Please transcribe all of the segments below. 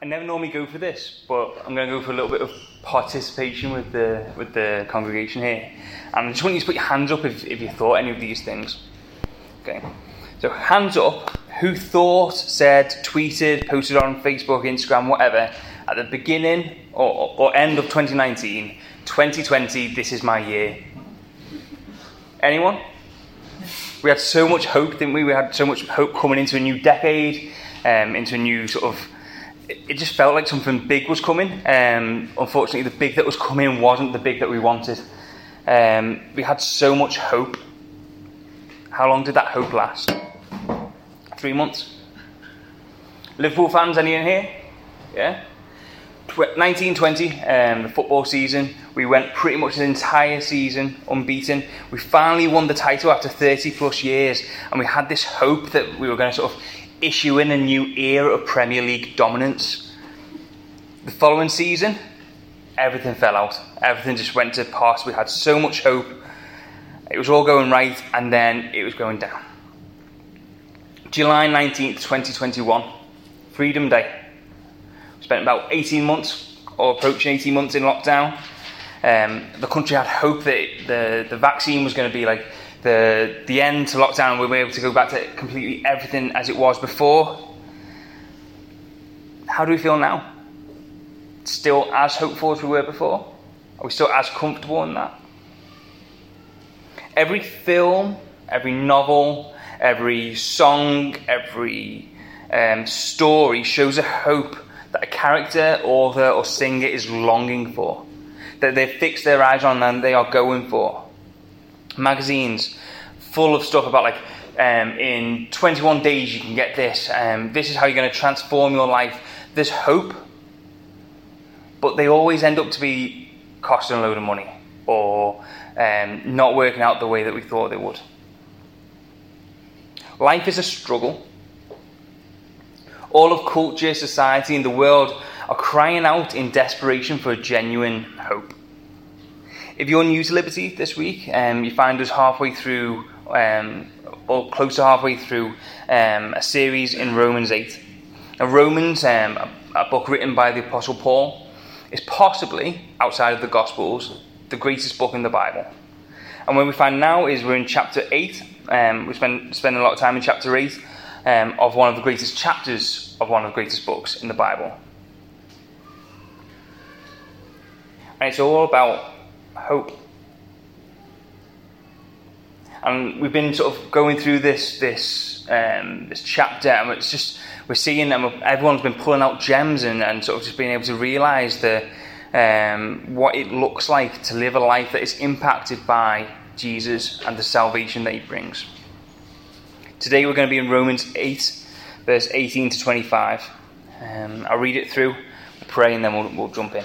I never normally go for this, but I'm going to go for a little bit of participation with the with the congregation here. And I just want you to put your hands up if, if you thought any of these things. Okay. So hands up. Who thought, said, tweeted, posted on Facebook, Instagram, whatever, at the beginning or, or end of 2019, 2020, this is my year. Anyone? We had so much hope, didn't we? We had so much hope coming into a new decade, um, into a new sort of it just felt like something big was coming. Um, unfortunately, the big that was coming wasn't the big that we wanted. Um, we had so much hope. How long did that hope last? Three months. Liverpool fans, any in here? Yeah? 1920, um, the football season, we went pretty much the entire season unbeaten. We finally won the title after 30 plus years, and we had this hope that we were going to sort of issue in a new era of Premier League dominance. The following season, everything fell out. Everything just went to pass. We had so much hope. It was all going right, and then it was going down. July 19th, 2021, Freedom Day. Spent about 18 months, or approaching 18 months in lockdown. Um, the country had hope that the, the vaccine was going to be like the, the end to lockdown, we were able to go back to completely everything as it was before. How do we feel now? Still as hopeful as we were before? Are we still as comfortable in that? Every film, every novel, every song, every um, story shows a hope that a character, author, or singer is longing for, that they've fixed their eyes on and they are going for magazines full of stuff about like um, in 21 days you can get this. Um, this is how you're going to transform your life. There's hope, but they always end up to be costing a load of money or um, not working out the way that we thought they would. Life is a struggle. All of culture, society, and the world are crying out in desperation for genuine hope. If you're new to Liberty this week, um, you find us halfway through, um, or close to halfway through, um, a series in Romans 8. Now, Romans, um, a, a book written by the Apostle Paul, is possibly, outside of the Gospels, the greatest book in the Bible. And where we find now is we're in chapter 8. Um, we spend, spend a lot of time in chapter 8 um, of one of the greatest chapters of one of the greatest books in the Bible. And it's all about hope. And we've been sort of going through this this um, this chapter, and it's just we're seeing, and everyone's been pulling out gems and, and sort of just being able to realise the um, what it looks like to live a life that is impacted by Jesus and the salvation that He brings. Today we're going to be in Romans 8, verse 18 to 25. Um, I'll read it through, pray, and then we'll, we'll jump in.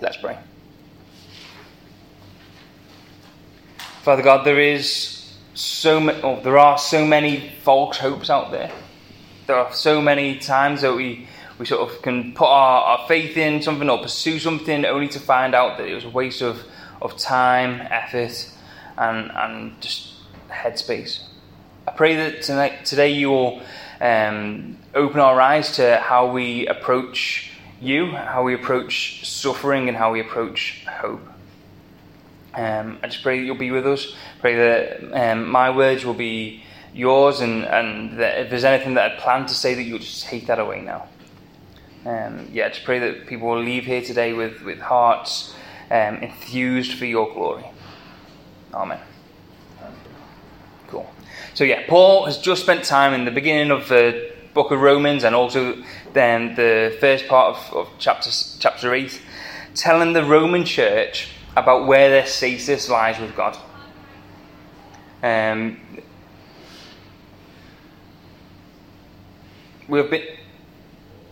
Let's pray. Father God, there is so many, oh, there are so many false hopes out there. There are so many times that we, we sort of can put our, our faith in something or pursue something only to find out that it was a waste of, of time, effort, and, and just headspace. I pray that tonight, today you will um, open our eyes to how we approach you, how we approach suffering, and how we approach hope. Um, I just pray that you'll be with us. Pray that um, my words will be yours, and, and that if there's anything that I'd planned to say, that you'll just take that away now. Um, yeah, just pray that people will leave here today with, with hearts um, enthused for your glory. Amen. Cool. So, yeah, Paul has just spent time in the beginning of the book of Romans and also then the first part of, of chapter, chapter 8 telling the Roman church about where their status lies with God. Um, we have been,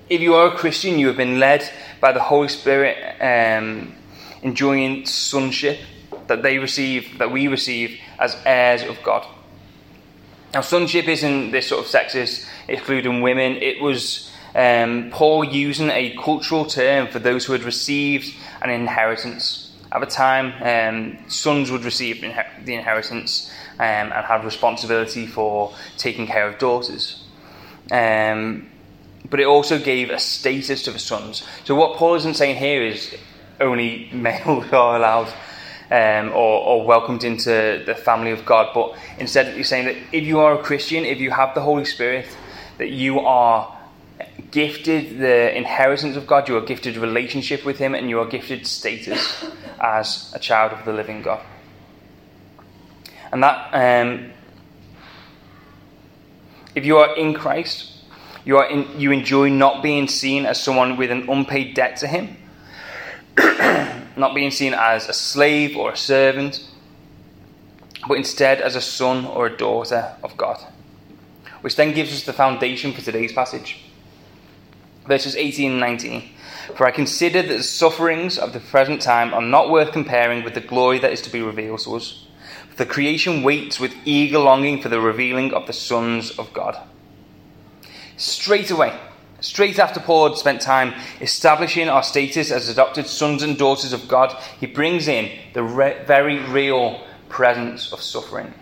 if you are a Christian, you have been led by the Holy Spirit, um, enjoying sonship that they receive, that we receive as heirs of God. Now, sonship isn't this sort of sexist, excluding women. It was um, Paul using a cultural term for those who had received an inheritance. At the time, um, sons would receive the inheritance um, and have responsibility for taking care of daughters. Um, but it also gave a status to the sons. So what Paul isn't saying here is only males are allowed um, or, or, welcomed into the family of God, but instead you're saying that if you are a Christian, if you have the Holy Spirit, that you are gifted the inheritance of God, you are gifted relationship with Him, and you are gifted status as a child of the living God. And that, um, if you are in Christ, you, are in, you enjoy not being seen as someone with an unpaid debt to Him, not being seen as a slave or a servant, but instead as a son or a daughter of God. Which then gives us the foundation for today's passage. Verses 18 and 19. For I consider that the sufferings of the present time are not worth comparing with the glory that is to be revealed to us. For the creation waits with eager longing for the revealing of the sons of God. Straight away, straight after Paul had spent time establishing our status as adopted sons and daughters of God, he brings in the re- very real presence of suffering.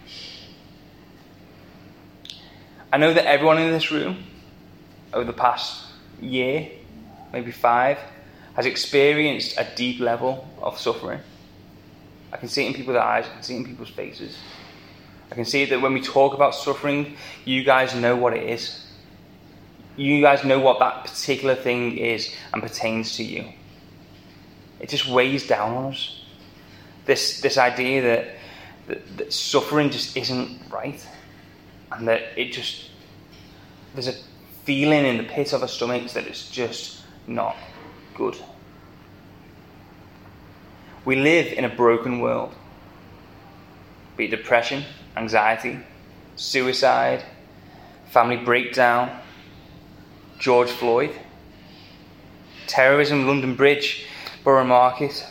I know that everyone in this room over the past year, maybe five, has experienced a deep level of suffering. I can see it in people's eyes, I can see it in people's faces. I can see that when we talk about suffering, you guys know what it is you guys know what that particular thing is and pertains to you. It just weighs down on us. This, this idea that, that, that suffering just isn't right and that it just, there's a feeling in the pit of our stomachs that it's just not good. We live in a broken world. Be it depression, anxiety, suicide, family breakdown, George Floyd, terrorism, London Bridge, Borough Market.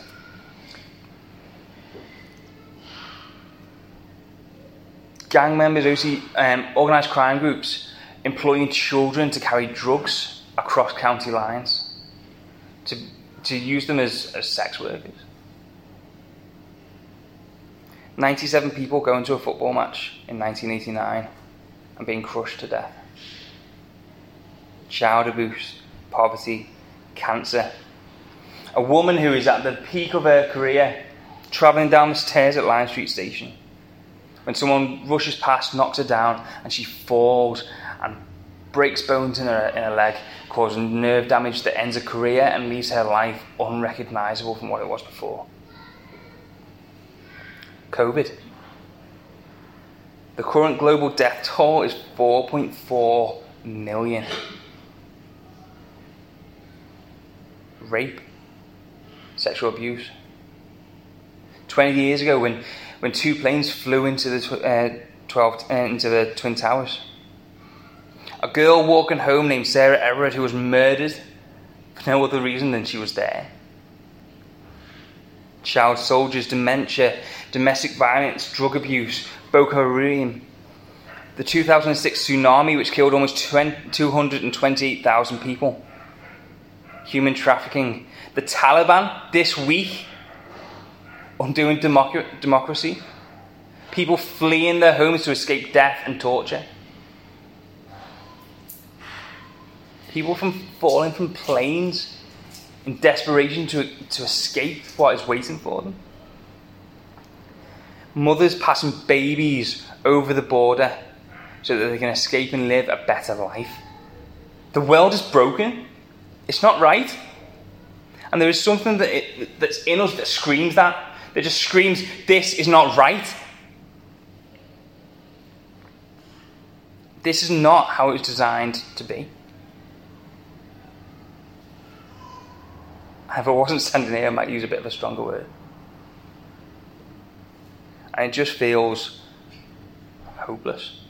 Gang members, OC, um, organised crime groups employing children to carry drugs across county lines, to, to use them as, as sex workers. 97 people going to a football match in 1989 and being crushed to death child abuse, poverty, cancer. A woman who is at the peak of her career, travelling down the stairs at Lime Street Station. When someone rushes past, knocks her down, and she falls and breaks bones in her, in her leg, causing nerve damage that ends her career and leaves her life unrecognisable from what it was before. COVID. The current global death toll is 4.4 million. Rape, sexual abuse. 20 years ago, when, when two planes flew into the, tw- uh, 12, uh, into the Twin Towers, a girl walking home named Sarah Everard who was murdered for no other reason than she was there. Child soldiers, dementia, domestic violence, drug abuse, Boko Haram, the 2006 tsunami, which killed almost 228,000 people human trafficking. The Taliban this week undoing democ- democracy. People fleeing their homes to escape death and torture. People from falling from planes in desperation to, to escape what is waiting for them. Mothers passing babies over the border so that they can escape and live a better life. The world is broken. It's not right. And there is something that it, that's in us that screams that, that just screams, this is not right. This is not how it was designed to be. If I wasn't standing here, I might use a bit of a stronger word. And it just feels hopeless.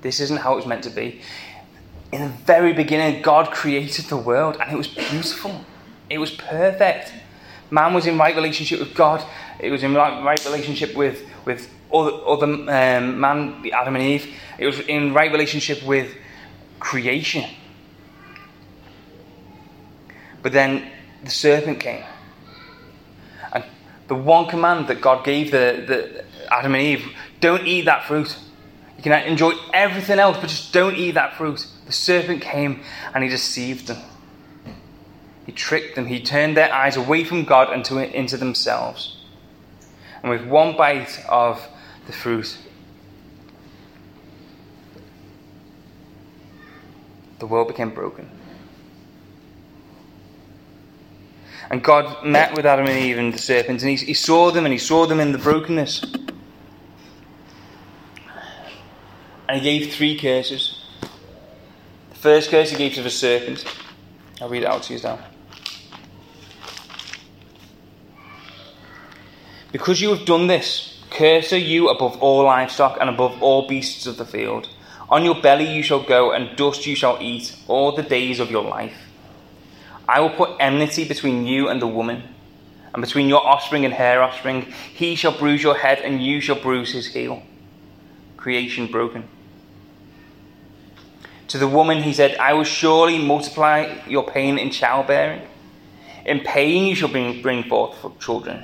This isn't how it was meant to be. In the very beginning, God created the world and it was beautiful. It was perfect. Man was in right relationship with God. It was in right, right relationship with, with other, other um, man, Adam and Eve. It was in right relationship with creation. But then the serpent came. And the one command that God gave the, the Adam and Eve don't eat that fruit. You can enjoy everything else, but just don't eat that fruit. The serpent came and he deceived them. He tricked them. He turned their eyes away from God and to, into themselves. And with one bite of the fruit, the world became broken. And God met with Adam and Eve and the serpent, and he, he saw them and he saw them in the brokenness. And he gave three curses. The first curse he gave to the serpent. I'll read it out to you now. Because you have done this, curse are you above all livestock and above all beasts of the field. On your belly you shall go, and dust you shall eat all the days of your life. I will put enmity between you and the woman, and between your offspring and her offspring. He shall bruise your head, and you shall bruise his heel. Creation broken. To the woman he said, I will surely multiply your pain in childbearing. In pain you shall bring, forth children.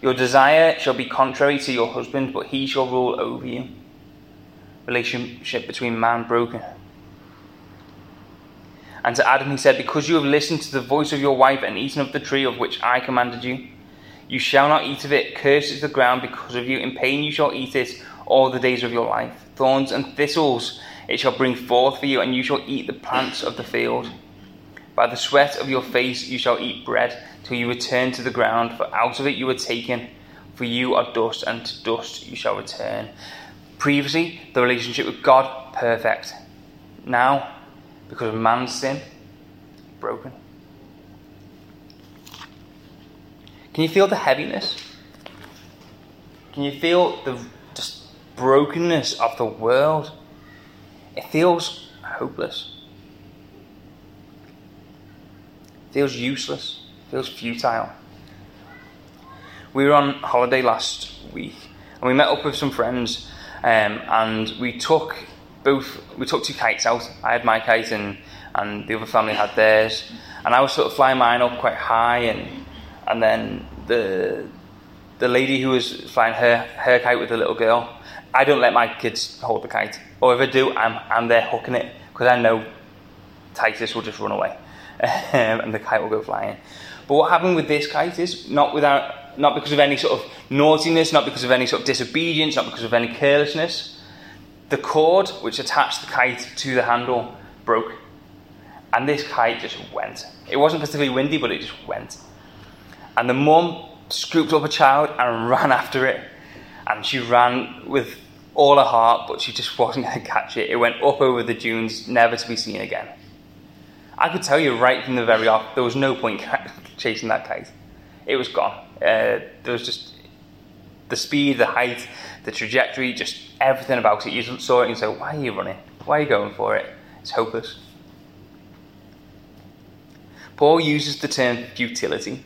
Your desire shall be contrary to your husband, but he shall rule over you. Relationship between man broken. And to Adam he said, Because you have listened to the voice of your wife and eaten of the tree of which I commanded you, you shall not eat of it. Cursed is the ground because of you. In pain you shall eat it all the days of your life. Thorns and thistles it shall bring forth for you, and you shall eat the plants of the field. By the sweat of your face you shall eat bread, till you return to the ground, for out of it you were taken. For you are dust, and to dust you shall return. Previously, the relationship with God, perfect. Now, because of man's sin, broken. Can you feel the heaviness? Can you feel the just brokenness of the world? It feels hopeless. It feels useless. It feels futile. We were on holiday last week and we met up with some friends um, and we took both we took two kites out. I had my kite and, and the other family had theirs. And I was sort of flying mine up quite high and and then the the lady who was flying her, her kite with the little girl, I don't let my kids hold the kite. Or if I do, I'm, I'm there hooking it because I know Titus will just run away and the kite will go flying. But what happened with this kite is not without, not because of any sort of naughtiness, not because of any sort of disobedience, not because of any carelessness the cord which attached the kite to the handle broke, and this kite just went. It wasn't particularly windy, but it just went. And the mum scooped up a child and ran after it, and she ran with all her heart, but she just wasn't going to catch it. It went up over the dunes, never to be seen again. I could tell you right from the very off, there was no point chasing that kite. It was gone. Uh, there was just the speed, the height, the trajectory, just everything about it. You saw it and say, why are you running? Why are you going for it? It's hopeless. Paul uses the term futility,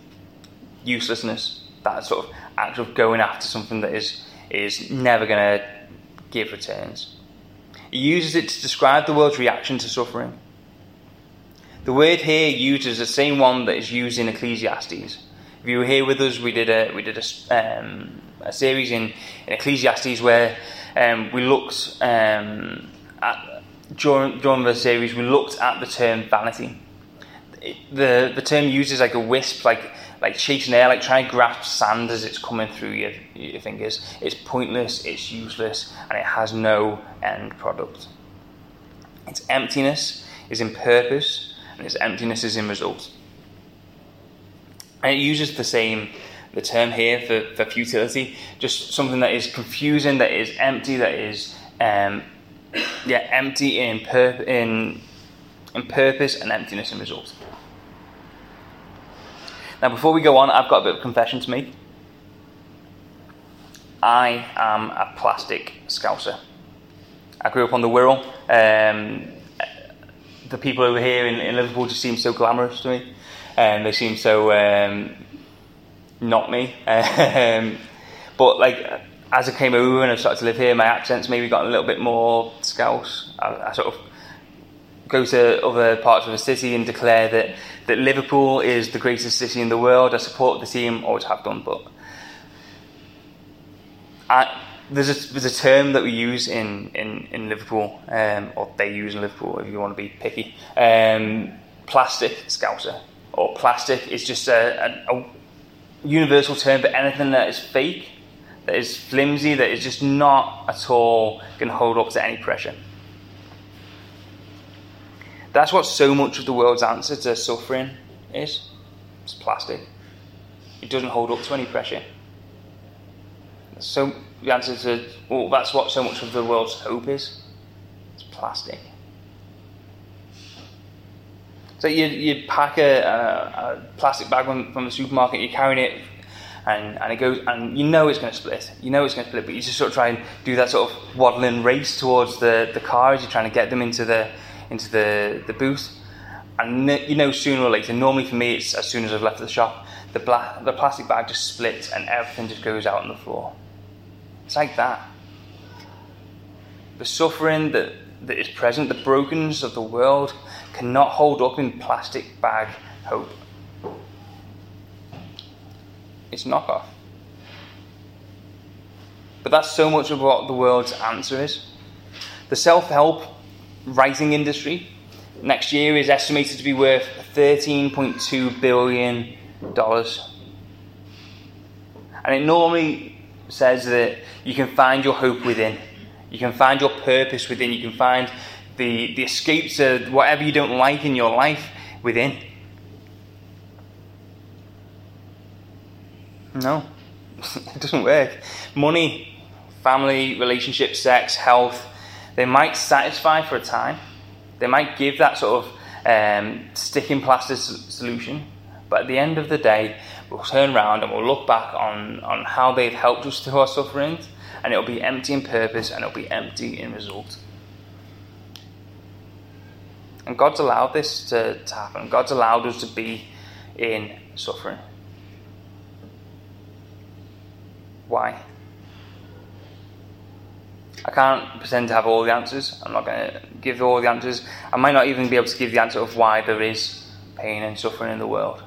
uselessness, that sort of act of going after something that is, is never going to give returns. He uses it to describe the world's reaction to suffering. The word here used is the same one that is used in Ecclesiastes. If you were here with us, we did a we did a, um, a series in, in Ecclesiastes where um, we looked um, at, during, during the series, we looked at the term vanity. It, the, the term uses like a wisp, like like chasing air, like trying to grasp sand as it's coming through your, your fingers. It's pointless, it's useless, and it has no end product. Its emptiness is in purpose, and its emptiness is in result. And it uses the same the term here for, for futility, just something that is confusing, that is empty, that is um, yeah, empty in, pur- in, in purpose and emptiness in result. Now, before we go on, I've got a bit of confession to make. I am a plastic scouser. I grew up on the Wirral. Um, the people over here in, in, Liverpool just seem so glamorous to me, and um, they seem so um, not me. Um, but like as I came over and I started to live here, my accents maybe got a little bit more Scouse. I, I sort of go to other parts of the city and declare that, that Liverpool is the greatest city in the world. I support the team, always have done, but I, there's a there's a term that we use in in in Liverpool, um, or they use in Liverpool if you want to be picky. Um, plastic scouser or plastic is just a, a, a universal term for anything that is fake, that is flimsy, that is just not at all going to hold up to any pressure. That's what so much of the world's answer to suffering is. It's plastic. It doesn't hold up to any pressure. So the answer to well, that's what so much of the world's hope is. It's plastic. So you, you pack a, a, a plastic bag from, from the supermarket, you're carrying it, and, and it goes, and you know it's going to split. You know it's going to split, but you just sort of try and do that sort of waddling race towards the, the car as you're trying to get them into the into the, the booth. And you know sooner or later, normally for me it's as soon as I've left the shop, the, bla- the plastic bag just splits and everything just goes out on the floor. It's like that. The suffering that, that is present, the brokenness of the world, cannot hold up in plastic bag hope. It's knockoff. But that's so much of what the world's answer is. The self help writing industry next year is estimated to be worth $13.2 billion. And it normally says that you can find your hope within, you can find your purpose within, you can find the, the escape to whatever you don't like in your life within. No, it doesn't work. Money, family, relationships, sex, health, they might satisfy for a time. They might give that sort of um, sticking plaster solution. But at the end of the day, we'll turn around and we'll look back on, on how they've helped us through our sufferings, and it'll be empty in purpose and it'll be empty in result. And God's allowed this to, to happen. God's allowed us to be in suffering. Why? I can't pretend to have all the answers. I'm not going to give all the answers. I might not even be able to give the answer of why there is pain and suffering in the world.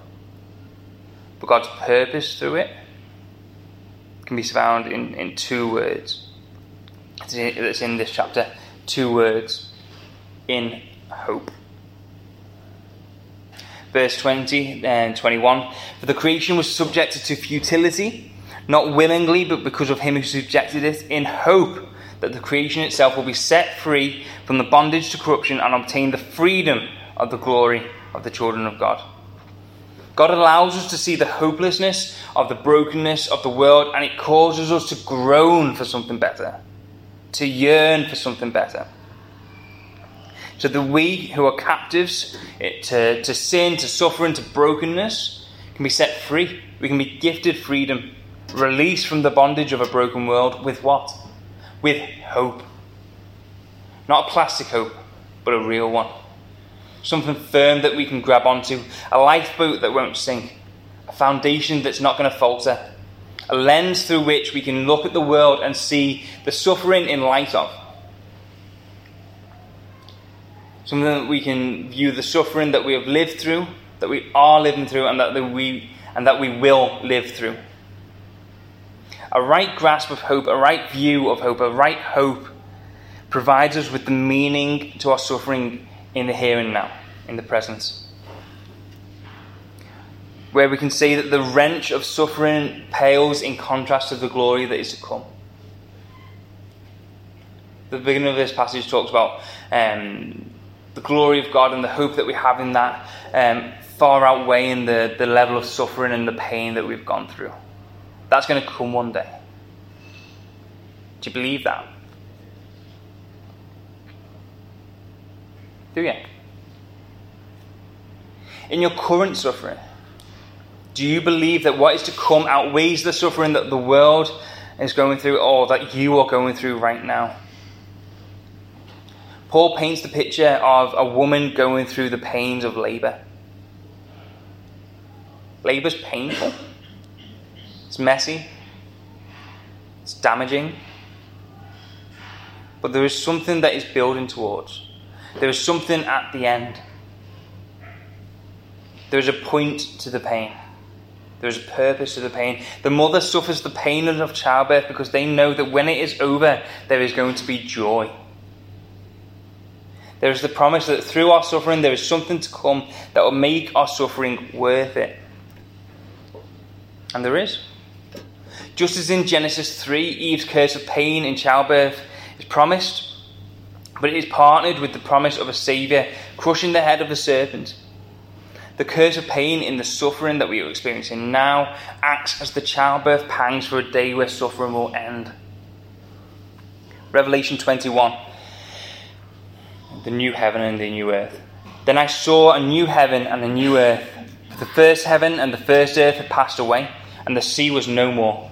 But God's purpose through it can be found in, in two words. It's in this chapter. Two words. In hope. Verse 20 and 21 For the creation was subjected to futility, not willingly, but because of him who subjected it, in hope that the creation itself will be set free from the bondage to corruption and obtain the freedom of the glory of the children of God. God allows us to see the hopelessness of the brokenness of the world, and it causes us to groan for something better, to yearn for something better. So that we who are captives eh, to, to sin, to suffering, to brokenness, can be set free. We can be gifted freedom, released from the bondage of a broken world with what? With hope. Not a plastic hope, but a real one. Something firm that we can grab onto, a lifeboat that won't sink, a foundation that's not going to falter, a lens through which we can look at the world and see the suffering in light of. Something that we can view the suffering that we have lived through, that we are living through, and that we and that we will live through a right grasp of hope, a right view of hope, a right hope provides us with the meaning to our suffering in the here and now, in the present. where we can see that the wrench of suffering pales in contrast to the glory that is to come. The beginning of this passage talks about um, the glory of God and the hope that we have in that um, far outweighing the, the level of suffering and the pain that we've gone through. That's going to come one day. Do you believe that? Do you? In your current suffering, do you believe that what is to come outweighs the suffering that the world is going through or that you are going through right now? Paul paints the picture of a woman going through the pains of labour. Labour's painful, it's messy, it's damaging, but there is something that is building towards. There is something at the end. There is a point to the pain. There is a purpose to the pain. The mother suffers the pain of childbirth because they know that when it is over, there is going to be joy. There is the promise that through our suffering, there is something to come that will make our suffering worth it. And there is. Just as in Genesis 3, Eve's curse of pain in childbirth is promised, but it is partnered with the promise of a Saviour crushing the head of the serpent. The curse of pain in the suffering that we are experiencing now acts as the childbirth pangs for a day where suffering will end. Revelation 21 The new heaven and the new earth. Then I saw a new heaven and a new earth. The first heaven and the first earth had passed away, and the sea was no more.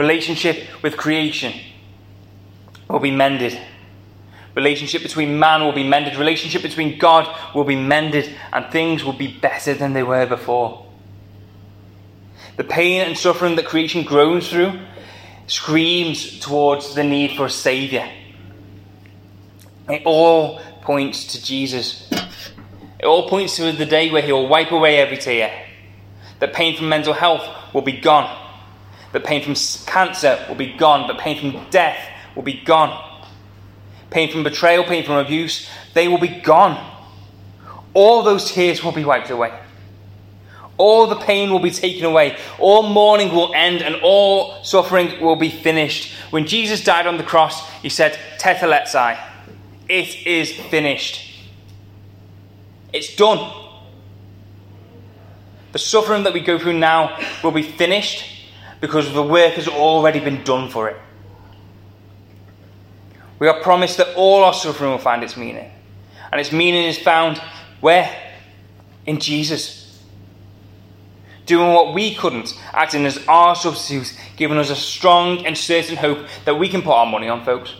Relationship with creation will be mended. Relationship between man will be mended. Relationship between God will be mended, and things will be better than they were before. The pain and suffering that creation groans through screams towards the need for a Saviour. It all points to Jesus. It all points to the day where He will wipe away every tear. That pain from mental health will be gone. That pain from cancer will be gone. but pain from death will be gone. Pain from betrayal, pain from abuse, they will be gone. All those tears will be wiped away. All the pain will be taken away. All mourning will end and all suffering will be finished. When Jesus died on the cross, he said, Tetelestai, it is finished. It's done. The suffering that we go through now will be finished because the work has already been done for it. We are promised that all our suffering will find its meaning. And its meaning is found where? In Jesus. Doing what we couldn't, acting as our substitute, giving us a strong and certain hope that we can put our money on, folks.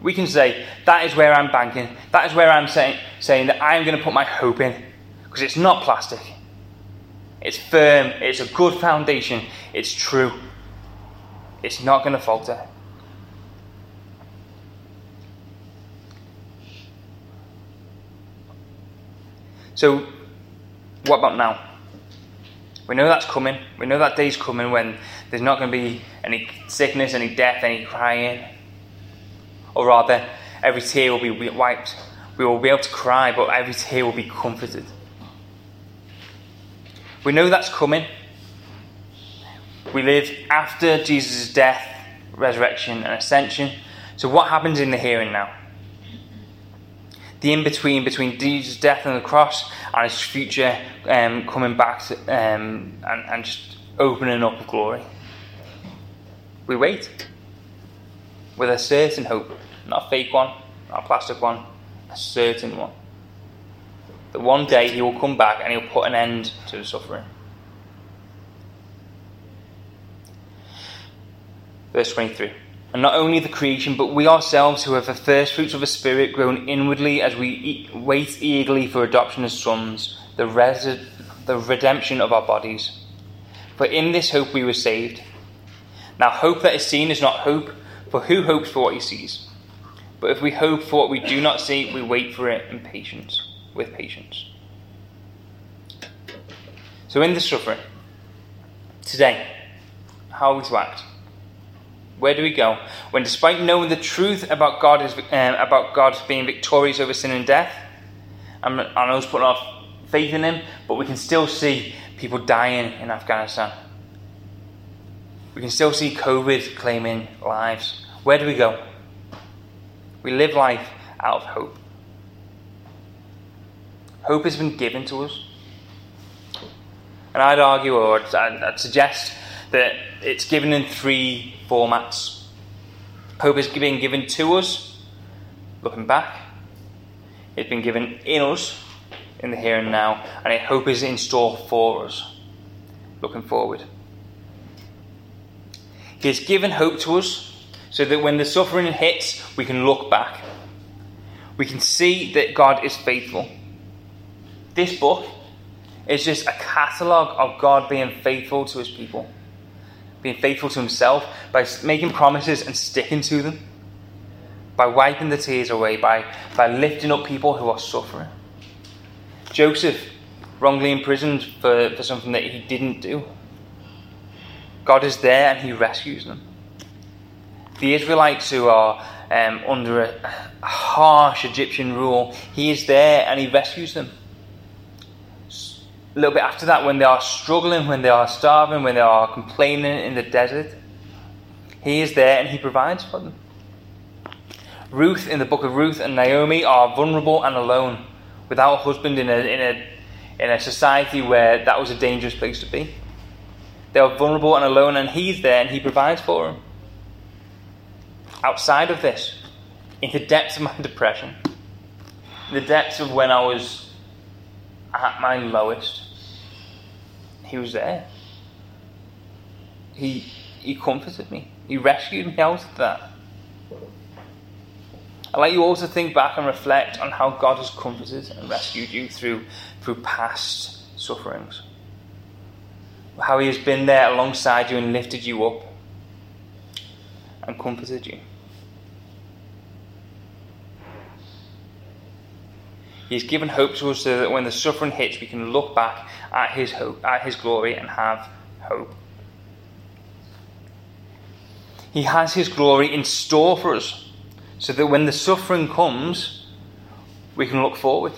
We can say, that is where I'm banking. That is where I'm saying, saying that I'm going to put my hope in. Because it's not plastic. It's firm. It's a good foundation. It's true. It's not going to falter. So, what about now? We know that's coming. We know that day's coming when there's not going to be any sickness, any death, any crying. Or rather, every tear will be wiped. We will be able to cry, but every tear will be comforted. We know that's coming. We live after Jesus' death, resurrection, and ascension. So, what happens in the here and now? the in between between Jesus' death on the cross and his future um, coming back to, um, and, and just opening up glory. We wait with a certain hope, not a fake one, not a plastic one, a certain one. That one day he will come back and he'll put an end to the suffering. Verse 23 And not only the creation, but we ourselves who have the first fruits of the Spirit groan inwardly as we wait eagerly for adoption as sons, the, res- the redemption of our bodies. For in this hope we were saved. Now, hope that is seen is not hope, for who hopes for what he sees? But if we hope for what we do not see, we wait for it in patience, with patience. So, in the suffering, today, how are we to act? Where do we go when, despite knowing the truth about God is um, about God being victorious over sin and death, and, and us putting our faith in Him, but we can still see people dying in Afghanistan. We can still see COVID claiming lives. Where do we go? We live life out of hope. Hope has been given to us. And I'd argue, or I'd, I'd suggest, that it's given in three formats. Hope is being given to us, looking back. It's been given in us, in the here and now. And hope is in store for us, looking forward. He has given hope to us so that when the suffering hits, we can look back. We can see that God is faithful. This book is just a catalogue of God being faithful to his people being faithful to himself, by making promises and sticking to them, by wiping the tears away, by, by lifting up people who are suffering. Joseph, wrongly imprisoned for, for something that he didn't do. God is there and he rescues them. The Israelites who are um, under a, a harsh Egyptian rule, he is there and he rescues them a little bit after that, when they are struggling, when they are starving, when they are complaining in the desert, He is there and He provides for them. Ruth, in the book of Ruth, and Naomi are vulnerable and alone, without a husband in a, in a, in a society where that was a dangerous place to be. They are vulnerable and alone, and He's there and He provides for them. Outside of this, in the depths of my depression, the depths of when I was at my lowest, He was there. He, he comforted me. He rescued me out of that. I'd like you all to think back and reflect on how God has comforted and rescued you through, through past sufferings. How He has been there alongside you and lifted you up and comforted you. He's given hope to us so that when the suffering hits, we can look back at His hope, at His glory, and have hope. He has His glory in store for us, so that when the suffering comes, we can look forward.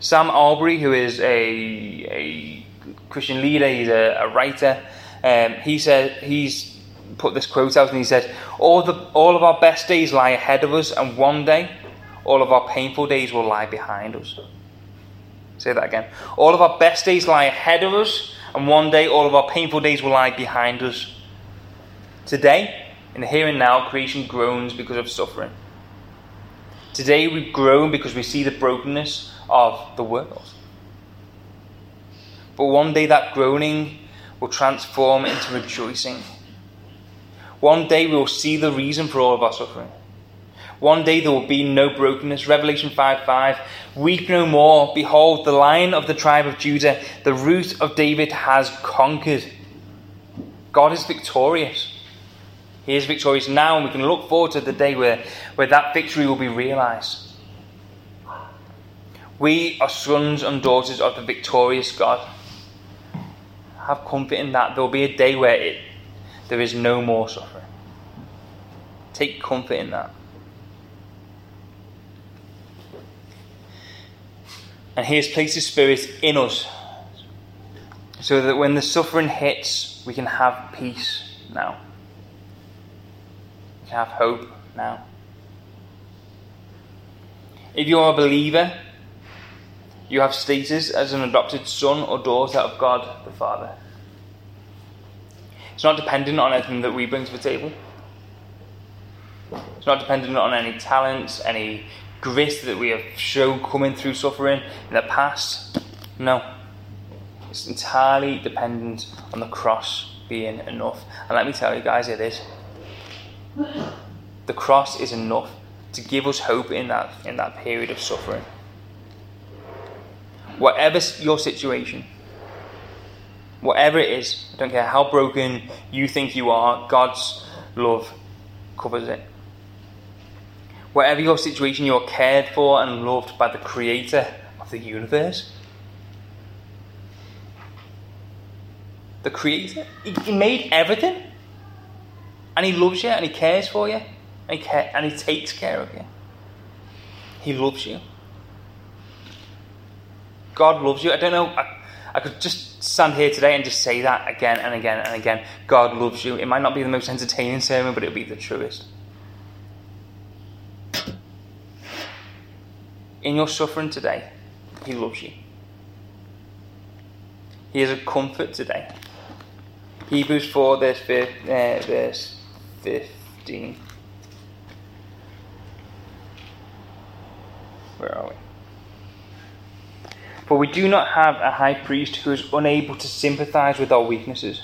Sam Allberry, who is a, a Christian leader, he's a, a writer, um, he said he's put this quote out and he said, all, the, all of our best days lie ahead of us, and one day all of our painful days will lie behind us. Say that again. All of our best days lie ahead of us, and one day all of our painful days will lie behind us. Today, in the here and now, creation groans because of suffering. Today we groan because we see the brokenness of the world. But one day that groaning will transform into rejoicing. One day we will see the reason for all of our suffering. One day there will be no brokenness. Revelation 5 5. Weep no more. Behold, the lion of the tribe of Judah, the root of David, has conquered. God is victorious. He is victorious now, and we can look forward to the day where, where that victory will be realized. We are sons and daughters of the victorious God. Have comfort in that. There will be a day where it, there is no more suffering. Take comfort in that. And He has placed His Spirit in us so that when the suffering hits, we can have peace now. We can have hope now. If you are a believer, you have status as an adopted son or daughter of God the Father. It's not dependent on anything that we bring to the table. It's not dependent on any talents, any grace that we have shown coming through suffering in the past. No. It's entirely dependent on the cross being enough. And let me tell you guys, it is. The cross is enough to give us hope in that, in that period of suffering. Whatever your situation, whatever it is, I don't care how broken you think you are, God's love covers it. Whatever your situation, you are cared for and loved by the Creator of the universe. The Creator. He made everything. And He loves you and He cares for you. And He, care, and he takes care of you. He loves you. God loves you. I don't know. I, I could just stand here today and just say that again and again and again. God loves you. It might not be the most entertaining sermon, but it'll be the truest. In your suffering today, He loves you. He is a comfort today. Hebrews 4, verse, uh, verse 15. Where are we? For we do not have a high priest who is unable to sympathize with our weaknesses,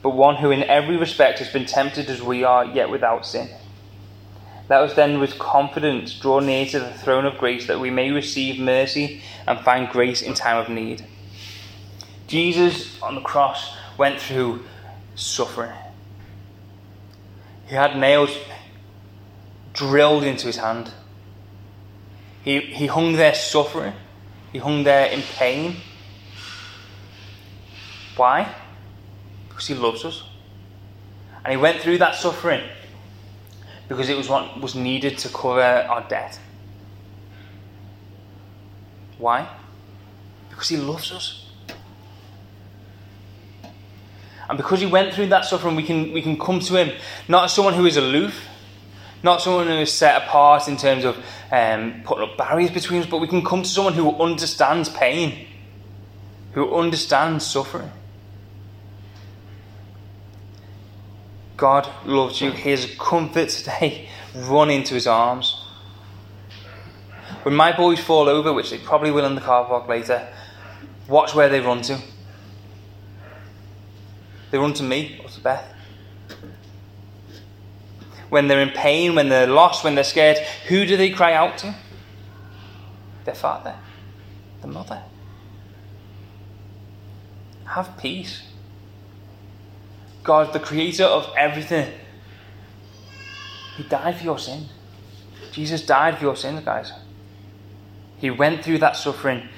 but one who in every respect has been tempted as we are, yet without sin. Let us then with confidence draw near to the throne of grace that we may receive mercy and find grace in time of need. Jesus on the cross went through suffering. He had nails drilled into his hand. He, he hung there suffering. He hung there in pain. Why? Because he loves us. And he went through that suffering because it was what was needed to cover our debt. Why? Because he loves us. And because he went through that suffering, we can, we can come to him not as someone who is aloof, not someone who is set apart in terms of um, putting up barriers between us, but we can come to someone who understands pain, who understands suffering. God loves you. He is a comfort today. Run into his arms. When my boys fall over, which they probably will in the car park later, watch where they run to. They run to me or to Beth when they're in pain, when they're lost, when they're scared, who do they cry out to? Their father, the mother. Have peace. God, the creator of everything, He died for your sins. Jesus died for your sins, guys. He went through that suffering,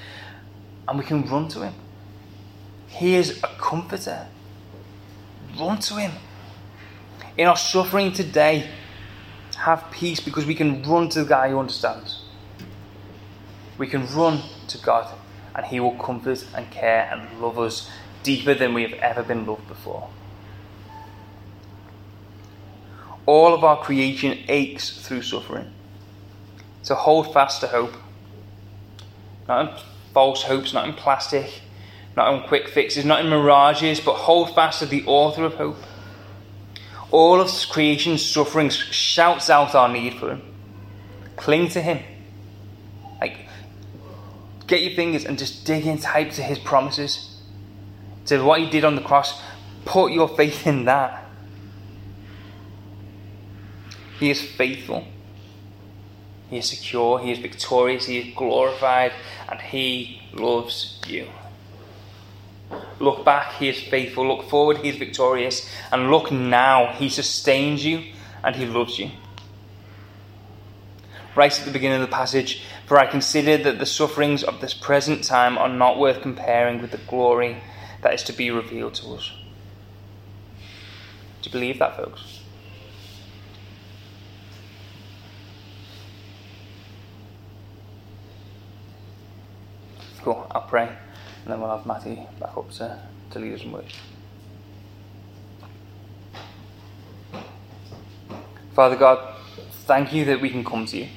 and we can run to Him. He is a comforter. Run to Him in our suffering today, have peace because we can run to the guy who understands. We can run to God and He will comfort and care and love us deeper than we have ever been loved before. All of our creation aches through suffering. So hold fast to hope. Not in false hopes, not in plastic, not in quick fixes, not in mirages, but hold fast to the author of hope all of creation's suffering shouts out our need for Him. Cling to Him. Like, get your fingers and just dig in tight to His promises, to what He did on the cross. Put your faith in that. He is faithful. He is secure. He is victorious. He is glorified. And He loves you. Look back, He is faithful. Look forward, He is victorious. And look now, He sustains you and He loves you. Right at the beginning of the passage, for I consider that the sufferings of this present time are not worth comparing with the glory that is to be revealed to us. Do you believe that, folks? I'll pray and then we'll have Matty back up to, to lead us in worship. Father God, thank you that we can come to you.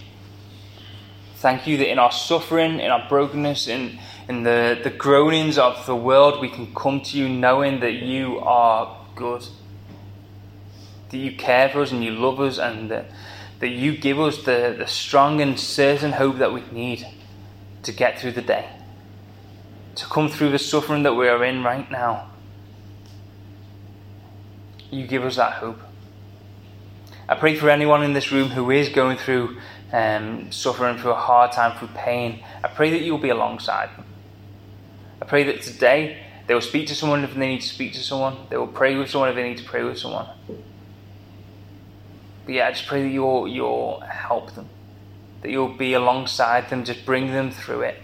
Thank you that in our suffering, in our brokenness, in, in the, the groanings of the world, we can come to you knowing that you are good. That you care for us and you love us, and that, that you give us the, the strong and certain hope that we need to get through the day to come through the suffering that we are in right now. You give us that hope. I pray for anyone in this room who is going through um, suffering through a hard time, through pain. I pray that you will be alongside them. I pray that today they will speak to someone if they need to speak to someone. They will pray with someone if they need to pray with someone. But yeah, I just pray that you'll, you'll help them. That you'll be alongside them, just bring them through it.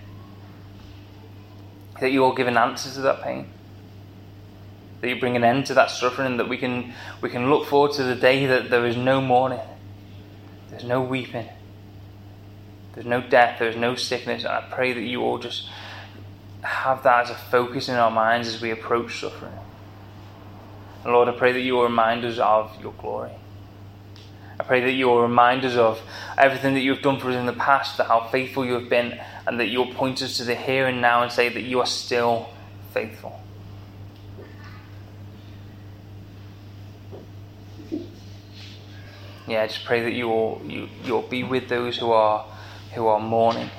That you'll give an answer to that pain. That you bring an end to that suffering, that we can we can look forward to the day that there is no mourning. There's no weeping. There's no death, there's no sickness, and I pray that you all just have that as a focus in our minds as we approach suffering. And Lord, I pray that you will remind us of your glory. I pray that you will remind us of everything that you have done for us in the past, that how faithful you have been, and that you'll point us to the here and now and say that you are still faithful. Yeah, I just pray that you will you, you'll be with those who are who are mourning.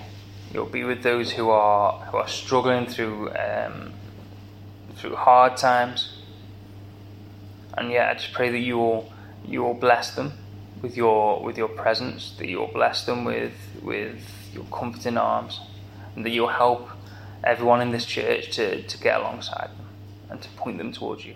You'll be with those who are who are struggling through um, through hard times. And yeah, I just pray that you will you will bless them with your with your presence, that you will bless them with with your comforting arms, and that you'll help everyone in this church to, to get alongside them and to point them towards you.